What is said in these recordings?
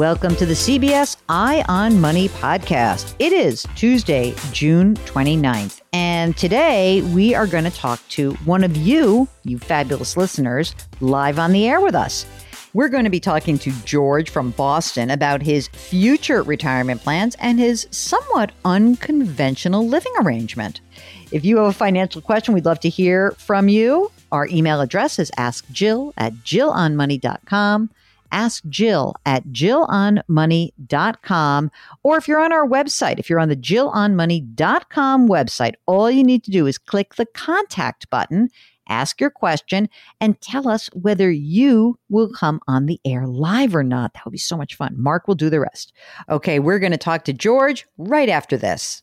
Welcome to the CBS Eye on Money podcast. It is Tuesday, June 29th. And today we are going to talk to one of you, you fabulous listeners, live on the air with us. We're going to be talking to George from Boston about his future retirement plans and his somewhat unconventional living arrangement. If you have a financial question, we'd love to hear from you. Our email address is askjill at jillonmoney.com. Ask Jill at jillonmoney.com. Or if you're on our website, if you're on the jillonmoney.com website, all you need to do is click the contact button ask your question, and tell us whether you will come on the air live or not. That would be so much fun. Mark will do the rest. Okay, we're going to talk to George right after this.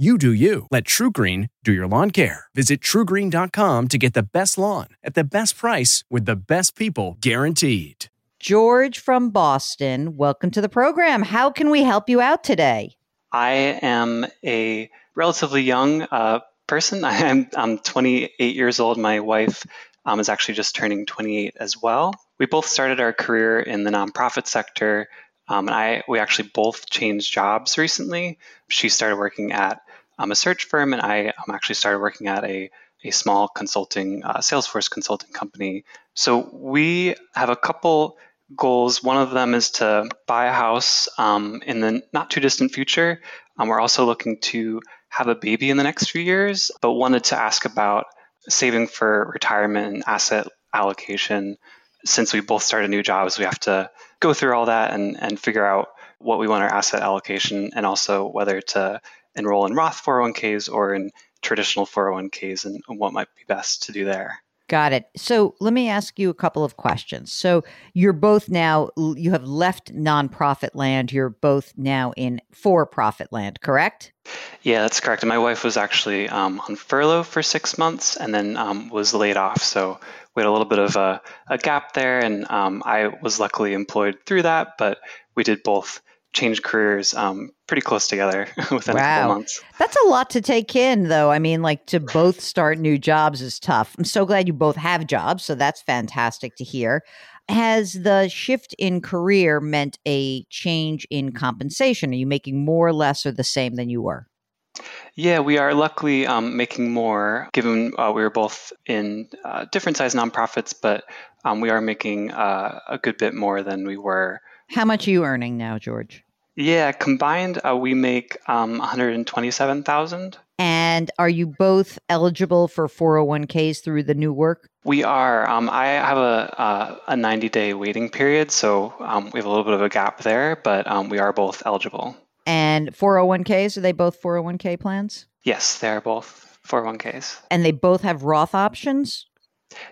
You do you. Let TruGreen do your lawn care. Visit trugreen.com to get the best lawn at the best price with the best people guaranteed. George from Boston, welcome to the program. How can we help you out today? I am a relatively young uh, person. I'm, I'm 28 years old. My wife um, is actually just turning 28 as well. We both started our career in the nonprofit sector. Um, and I, we actually both changed jobs recently. She started working at um, a search firm, and I um, actually started working at a, a small consulting, uh, Salesforce consulting company. So we have a couple goals. One of them is to buy a house um, in the not too distant future. Um, we're also looking to have a baby in the next few years, but wanted to ask about saving for retirement and asset allocation. Since we both started new jobs, we have to go through all that and, and figure out what we want our asset allocation and also whether to enroll in Roth 401ks or in traditional 401ks and what might be best to do there. Got it. So let me ask you a couple of questions. So you're both now, you have left nonprofit land. You're both now in for profit land, correct? Yeah, that's correct. And my wife was actually um, on furlough for six months and then um, was laid off. So we had a little bit of a, a gap there. And um, I was luckily employed through that, but we did both changed careers um, pretty close together within wow. a couple months. That's a lot to take in, though. I mean, like to both start new jobs is tough. I'm so glad you both have jobs, so that's fantastic to hear. Has the shift in career meant a change in compensation? Are you making more or less or the same than you were? Yeah, we are luckily um, making more, given uh, we were both in uh, different size nonprofits, but um, we are making uh, a good bit more than we were how much are you earning now, George? Yeah, combined, uh, we make um, 127,000. And are you both eligible for 401ks through the new work? We are. Um, I have a, a 90 day waiting period, so um, we have a little bit of a gap there, but um, we are both eligible. And 401ks, are they both 401k plans? Yes, they are both 401ks. And they both have Roth options?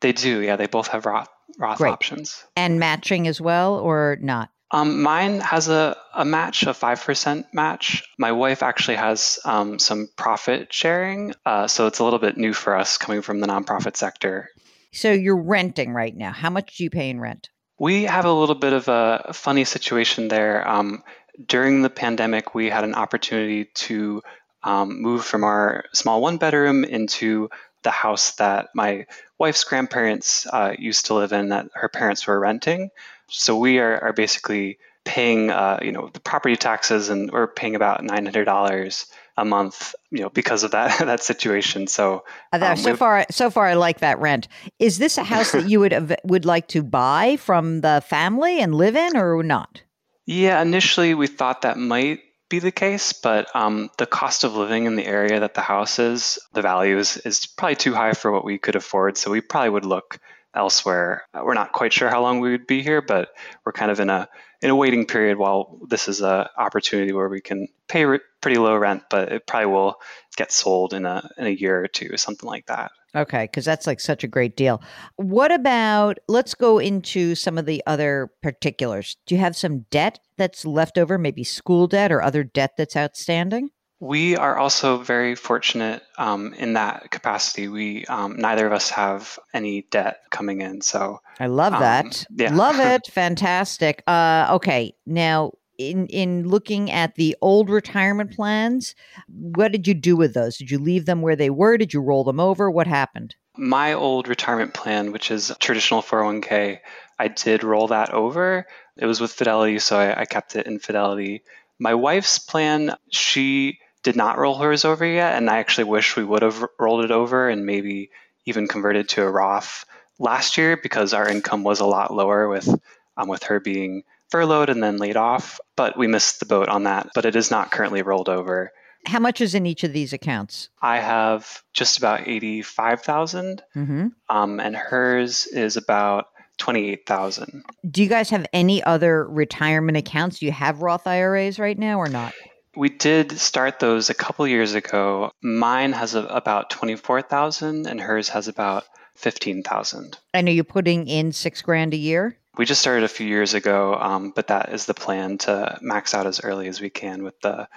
They do, yeah. They both have Roth, Roth Great. options. And matching as well, or not? Um, mine has a, a match, a 5% match. My wife actually has um, some profit sharing. Uh, so it's a little bit new for us coming from the nonprofit sector. So you're renting right now. How much do you pay in rent? We have a little bit of a funny situation there. Um, during the pandemic, we had an opportunity to um, move from our small one bedroom into the house that my wife's grandparents uh, used to live in that her parents were renting. So we are, are basically paying, uh, you know, the property taxes, and we're paying about nine hundred dollars a month, you know, because of that that situation. So, uh, um, so far, so far, I like that rent. Is this a house that you would would like to buy from the family and live in, or not? Yeah, initially we thought that might be the case, but um, the cost of living in the area that the house is, the value is, is probably too high for what we could afford. So we probably would look elsewhere. We're not quite sure how long we would be here, but we're kind of in a in a waiting period while this is a opportunity where we can pay re- pretty low rent, but it probably will get sold in a in a year or two, something like that. Okay, because that's like such a great deal. What about, let's go into some of the other particulars. Do you have some debt that's left over, maybe school debt or other debt that's outstanding? We are also very fortunate um, in that capacity. We um, neither of us have any debt coming in, so I love um, that. yeah. Love it. Fantastic. Uh, okay, now in in looking at the old retirement plans, what did you do with those? Did you leave them where they were? Did you roll them over? What happened? my old retirement plan, which is traditional 401k, I did roll that over. It was with Fidelity, so I, I kept it in Fidelity. My wife's plan, she did not roll hers over yet, and I actually wish we would have rolled it over and maybe even converted to a Roth last year because our income was a lot lower with um, with her being furloughed and then laid off. But we missed the boat on that. But it is not currently rolled over. How much is in each of these accounts? I have just about eighty-five thousand, hmm um, and hers is about twenty-eight thousand. Do you guys have any other retirement accounts? Do you have Roth IRAs right now or not? We did start those a couple years ago. Mine has a, about twenty-four thousand, and hers has about fifteen thousand. I know you're putting in six grand a year. We just started a few years ago, um, but that is the plan to max out as early as we can with the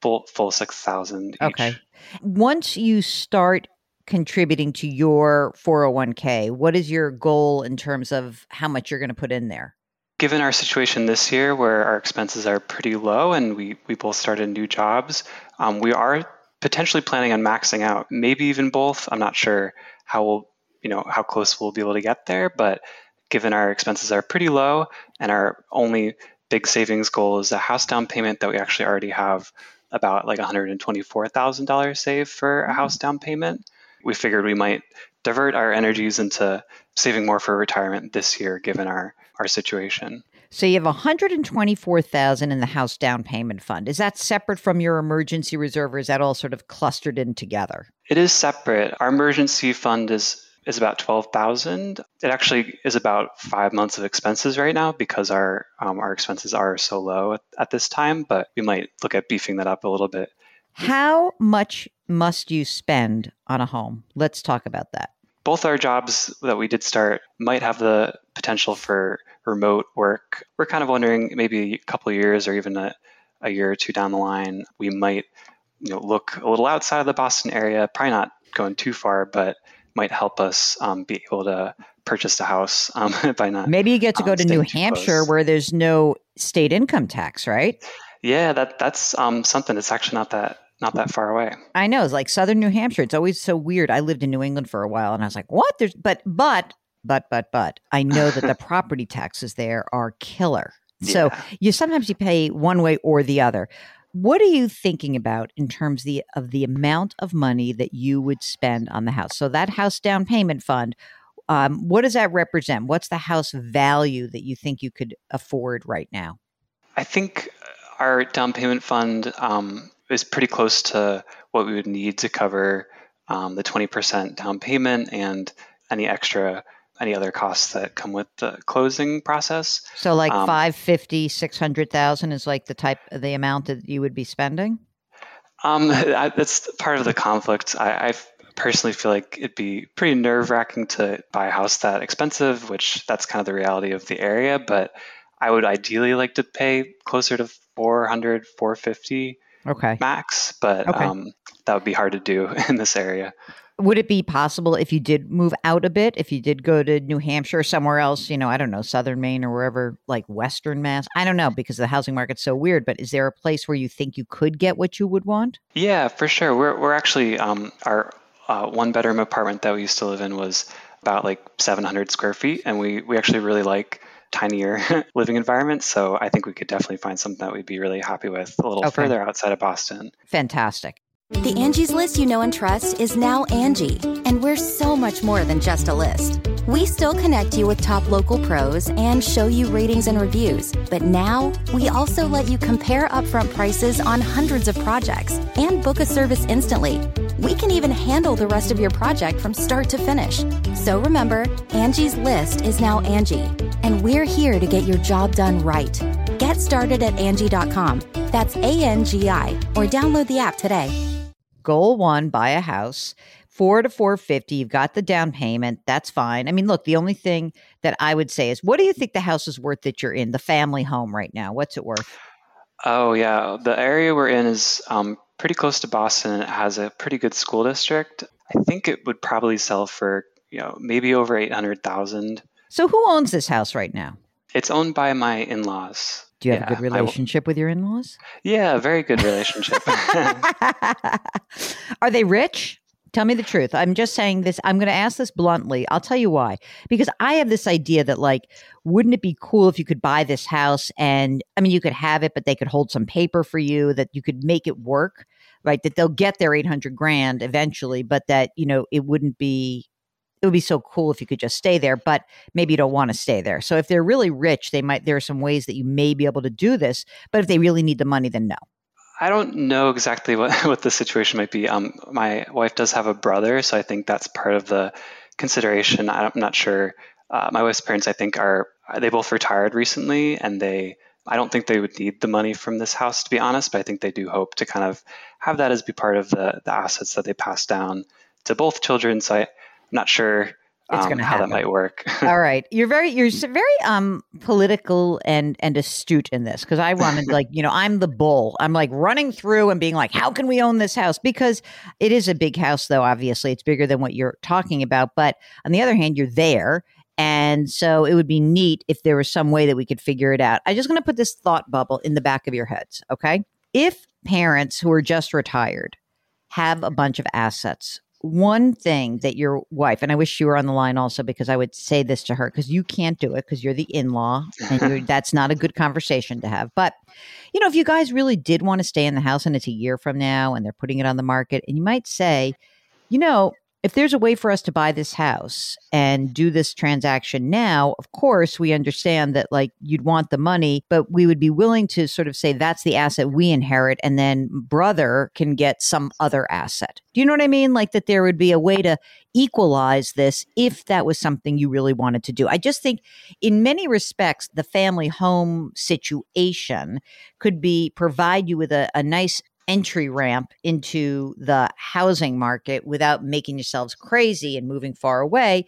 full full six thousand. Okay. Once you start contributing to your 401k, what is your goal in terms of how much you're going to put in there? Given our situation this year, where our expenses are pretty low and we we both started new jobs, um, we are potentially planning on maxing out. Maybe even both. I'm not sure how we'll you know how close we'll be able to get there, but given our expenses are pretty low and our only big savings goal is a house down payment that we actually already have about like $124,000 saved for a house down payment. We figured we might divert our energies into saving more for retirement this year given our our situation. So you have 124,000 in the house down payment fund. Is that separate from your emergency reserve or is that all sort of clustered in together? It is separate. Our emergency fund is is about twelve thousand. It actually is about five months of expenses right now because our um, our expenses are so low at, at this time. But we might look at beefing that up a little bit. How much must you spend on a home? Let's talk about that. Both our jobs that we did start might have the potential for remote work. We're kind of wondering maybe a couple of years or even a, a year or two down the line, we might you know look a little outside of the Boston area. Probably not going too far, but might help us um, be able to purchase a house um, by not. Maybe you get to um, go to New Hampshire close. where there's no state income tax, right? Yeah, that that's um, something. It's actually not that not that far away. I know. It's like southern New Hampshire. It's always so weird. I lived in New England for a while and I was like, what? There's but but but but but I know that the property taxes there are killer. So Yeah. you sometimes you pay one way or the other. What are you thinking about in terms the, of the amount of money that you would spend on the house? So that house down payment fund, um, what does that represent? What's the house value that you think you could afford right now? I think our down payment fund um, is pretty close to what we would need to cover um, the 20% down payment and any extra, any other costs that come with the closing process. So like Um, 550, 600,000 is like the type the amount that you would be spending? Um, I, that's part of the conflict. I, I personally feel like it'd be pretty nerve wracking to buy a house that expensive, which that's kind of the reality of the area. But I would ideally like to pay closer to 400, 450 Okay. max, but Okay. um, that would be hard to do in this area. Would it be possible if you did move out a bit, if you did go to New Hampshire or somewhere else, you know, I don't know, southern Maine or wherever, like Western Mass? I don't know because the housing market's so weird, but is there a place where you think you could get what you would want? Yeah, for sure. We're we're actually um, our uh, one bedroom apartment that we used to live in was about like 700 square feet, and we we actually really like tinier living environment. So I think we could definitely find something that we'd be really happy with a little Okay. further outside of Boston. Fantastic. The Angie's list you know and trust is now Angie, and we're so much more than just a list. We still connect you with top local pros and show you ratings and reviews, but now we also let you compare upfront prices on hundreds of projects and book a service instantly. We can even handle the rest of your project from start to finish. So remember, Angie's list is now Angie, and we're here to get your job done right. Get started at Angie.com. That's A N G I, or download the app today. Goal one, buy a house. four to four fifty. You've got the down payment. That's fine. I mean, look, the only thing that I would say is, what do you think the house is worth that you're in, the family home right now? What's it worth? Oh yeah, the area we're in is um, pretty close to Boston. And it has a pretty good school district. I think it would probably sell for you know maybe over eight hundred thousand. So who owns this house right now? It's owned by my in-laws. Do you have Yeah, a good relationship with your in-laws? Yeah, a very good relationship. Are they rich? Tell me the truth. I'm just saying this. I'm going to ask this bluntly. I'll tell you why. Because I have this idea that, like, wouldn't it be cool if you could buy this house and, I mean, you could have it, but they could hold some paper for you, that you could make it work, right? That they'll get their 800 grand eventually, but that, you know, it wouldn't be, it would be so cool if you could just stay there, but maybe you don't want to stay there. So if they're really rich, they might, there are some ways that you may be able to do this, but if they really need the money, then no. I don't know exactly what, what the situation might be. Um, my wife does have a brother, so I think that's part of the consideration. I'm not sure. Uh, my wife's parents, I think, are they both retired recently, and they. I don't think they would need the money from this house, to be honest. But I think they do hope to kind of have that as be part of the the assets that they pass down to both children. So I, not sure It's um, how that might work. All right, you're very you're very um political and and astute in this because I wanted like you know I'm the bull. I'm like running through and being like, how can we own this house? Because it is a big house, though. Obviously, it's bigger than what you're talking about. But on the other hand, you're there. And so it would be neat if there was some way that we could figure it out. I'm just going to put this thought bubble in the back of your heads. Okay. If parents who are just retired have a bunch of assets, one thing that your wife, and I wish you were on the line also because I would say this to her because you can't do it because you're the in law and that's not a good conversation to have. But, you know, if you guys really did want to stay in the house and it's a year from now and they're putting it on the market, and you might say, you know, if there's a way for us to buy this house and do this transaction now, of course, we understand that like you'd want the money, but we would be willing to sort of say that's the asset we inherit and then brother can get some other asset. Do you know what I mean? Like that there would be a way to equalize this if that was something you really wanted to do. I just think in many respects, the family home situation could be provide you with a, a nice entry ramp into the housing market without making yourselves crazy and moving far away.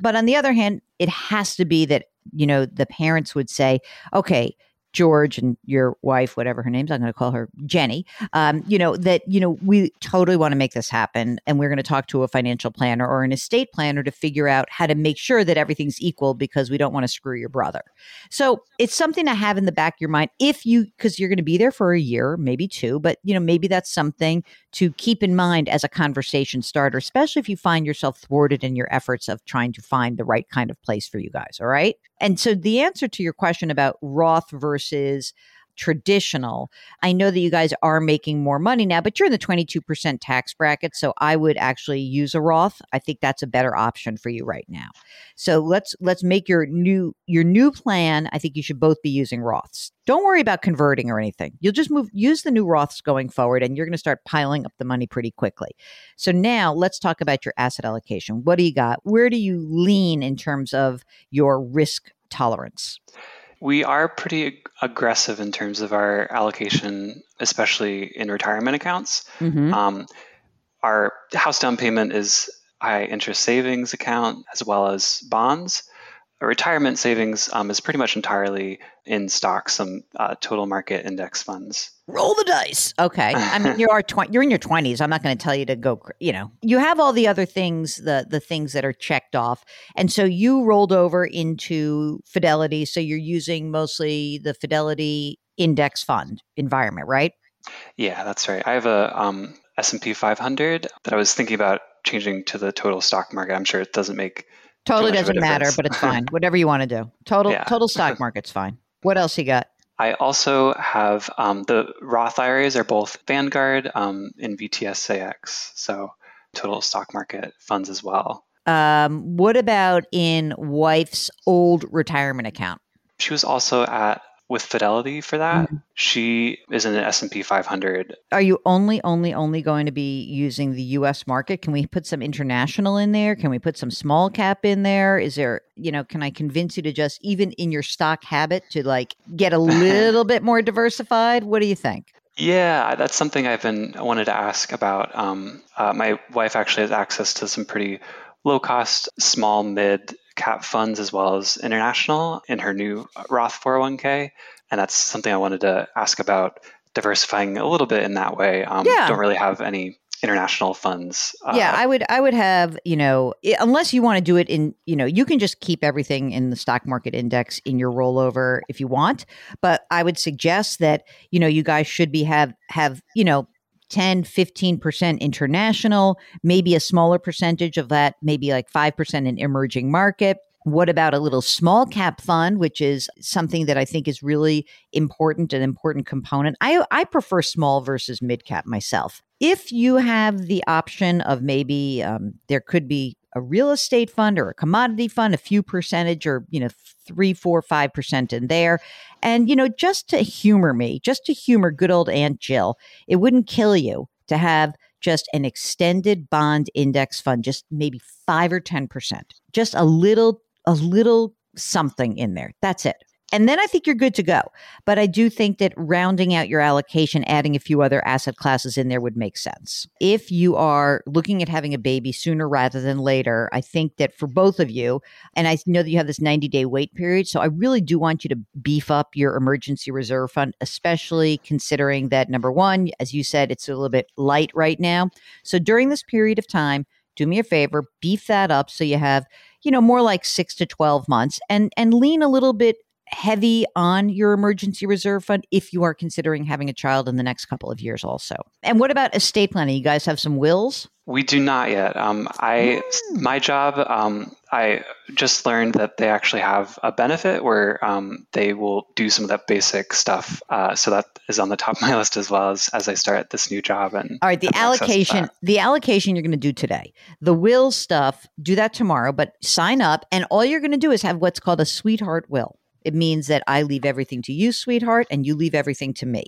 But on the other hand, it has to be that, you know, the parents would say, okay, George and your wife, whatever her name's, I'm going to call her Jenny. Um, you know that you know we totally want to make this happen, and we're going to talk to a financial planner or an estate planner to figure out how to make sure that everything's equal because we don't want to screw your brother. So it's something to have in the back of your mind if you because you're going to be there for a year, maybe two, but you know maybe that's something to keep in mind as a conversation starter, especially if you find yourself thwarted in your efforts of trying to find the right kind of place for you guys. All right. And so the answer to your question about Roth versus traditional, I know that you guys are making more money now, but you're in the 22% tax bracket. So I would actually use a Roth. I think that's a better option for you right now. So let's let's make your new your new plan. I think you should both be using Roths. Don't worry about converting or anything. You'll just move use the new Roths going forward and you're going to start piling up the money pretty quickly. So now let's talk about your asset allocation. What do you got? Where do you lean in terms of your risk tolerance? We are pretty ag- aggressive in terms of our allocation, especially in retirement accounts. Mhm. Um, our house down payment is high interest savings account as well as bonds. Retirement savings um, is pretty much entirely in stocks, some uh, total market index funds. roll the dice. Okay. I mean, you are tw- you're in your twenties. I'm not going to tell you to go. You know, you have all the other things, the the things that are checked off, and so you rolled over into Fidelity. So you're using mostly the Fidelity Index Fund environment, right? Yeah, that's right. I have a um, S&P 500 that I was thinking about changing to the total stock market. I'm sure it doesn't make Totally much of a doesn't matter, but it's fine. Whatever you want to do. Total Yeah. total stock market's fine. What else you got? I also have um, the Roth IRAs are both Vanguard um, in VTSAX, so total stock market funds as well. Um, what about in wife's old retirement account? She was also at with Fidelity for that. Mm-hmm. She is in an S&P 500. Are you only, only, only going to be using the U.S. market? Can we put some international in there? Can we put some small cap in there? Is there, you know, can I convince you to just even in your stock habit to like get a little bit more diversified? What do you think? Yeah, that's something I've been wanted to ask about. Um, uh, my wife actually has access to some pretty low cost, small, mid cap funds as well as international in her new Roth 401k. And that's something I wanted to ask about diversifying a little bit in that way. Um, Yeah. Don't really have any international funds. Uh, yeah, I would I would have, you know, unless you want to do it in, you know, you can just keep everything in the stock market index in your rollover if you want, but I would suggest that, you know, you guys should be have have, you know, 10, 15% international, maybe a smaller percentage of that, maybe like 5% in emerging market. What about a little small cap fund, which is something that I think is really important, an important component? I, I prefer small versus mid cap myself. If you have the option of maybe um, there could be a real estate fund or a commodity fund, a few percentage or, you know, three, four, five percent in there. And, you know, just to humor me, just to humor good old Aunt Jill, it wouldn't kill you to have just an extended bond index fund, just maybe five or 10%, just a little, a little something in there. That's it. And then I think you're good to go. But I do think that rounding out your allocation, adding a few other asset classes in there would make sense. If you are looking at having a baby sooner rather than later, I think that for both of you, and I know that you have this 90 day wait period. So I really do want you to beef up your emergency reserve fund, especially considering that number one, as you said, it's a little bit light right now. So during this period of time, do me a favor, beef that up so you have, you know, more like six to 12 months and, and lean a little bit heavy on your emergency reserve fund if you are considering having a child in the next couple of years also. And what about estate planning? You guys have some wills? We do not yet. Um, I Mm. my job. Um, I just learned that they actually have a benefit where um, they will do some of that basic stuff. Uh, so that is on the top of my list as well as as I start this new job. And All right, the have access to allocation, the allocation you're going to do today. The will stuff, do that tomorrow, but sign up and all you're going to do is have what's called a sweetheart will. It means that I leave everything to you, sweetheart, and you leave everything to me.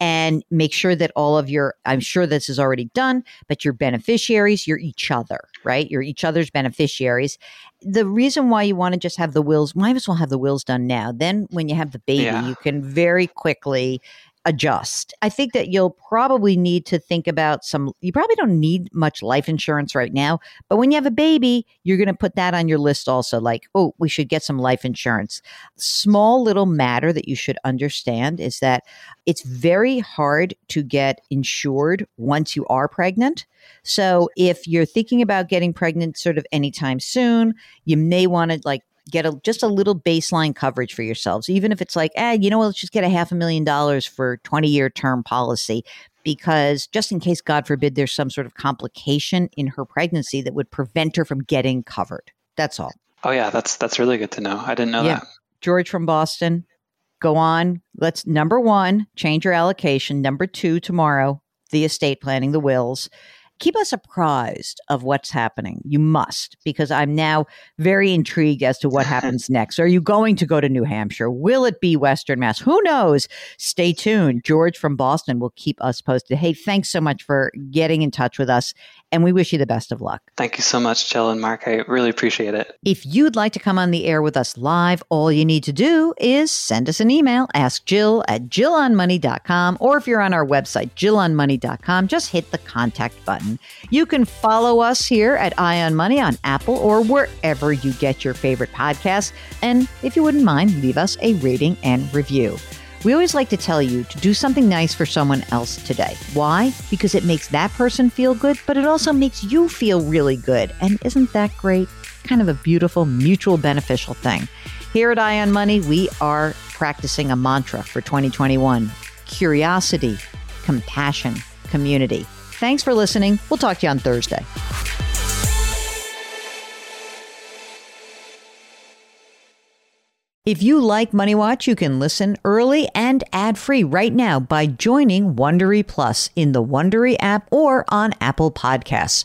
And make sure that all of your, I'm sure this is already done, but your beneficiaries, you're each other, right? You're each other's beneficiaries. The reason why you want to just have the wills, might as well have the wills done now. Then when you have the baby, Yeah. you can very quickly adjust. I think that you'll probably need to think about some, you probably don't need much life insurance right now, but when you have a baby, you're going to put that on your list also. Like, oh, we should get some life insurance. Small little matter that you should understand is that it's very hard to get insured once you are pregnant. So if you're thinking about getting pregnant sort of anytime soon, you may want to like get a just a little baseline coverage for yourselves even if it's like eh you know what let's just get a half a million dollars for 20 year term policy because just in case god forbid there's some sort of complication in her pregnancy that would prevent her from getting covered that's all oh yeah, that's that's really good to know. I didn't know Yeah. that. george from boston go on let's number one change your allocation number two tomorrow the estate planning the wills keep us apprised of what's happening. You must because i'm now very intrigued as to what happens next. Are you going to go to new hampshire? Will it be western mass? Who knows? Stay tuned. George from boston will keep us posted. Hey thanks so much for getting in touch with us and we wish you the best of luck. Thank you so much, Jill and Mark. I really appreciate it. if you'd like to come on the air with us live, all you need to do is send us an email, ask Jill at jillonmoney.com, or if you're on our website, jillonmoney.com, just hit the contact button. You can follow us here at Eye on Money on Apple or wherever you get your favorite podcasts. And if you wouldn't mind, leave us a rating and review. We always like to tell you to do something nice for someone else today. Why? Because it makes that person feel good, but it also makes you feel really good. And isn't that great? Kind of a beautiful, mutual beneficial thing. Here at Eye on Money, we are practicing a mantra for 2021 curiosity, compassion, community. Thanks for listening. We'll talk to you on Thursday. If you like Money Watch, you can listen early and ad-free right now by joining Wondery Plus in the Wondery app or on Apple Podcasts.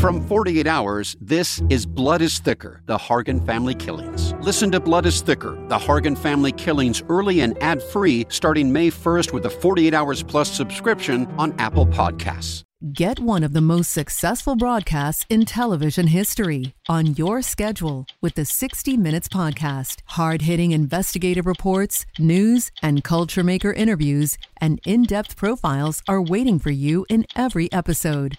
From 48 Hours, this is Blood is Thicker The Hargan Family Killings. Listen to Blood is Thicker The Hargan Family Killings early and ad free starting May 1st with a 48 Hours Plus subscription on Apple Podcasts. Get one of the most successful broadcasts in television history on your schedule with the 60 Minutes Podcast. Hard hitting investigative reports, news, and culture maker interviews, and in depth profiles are waiting for you in every episode.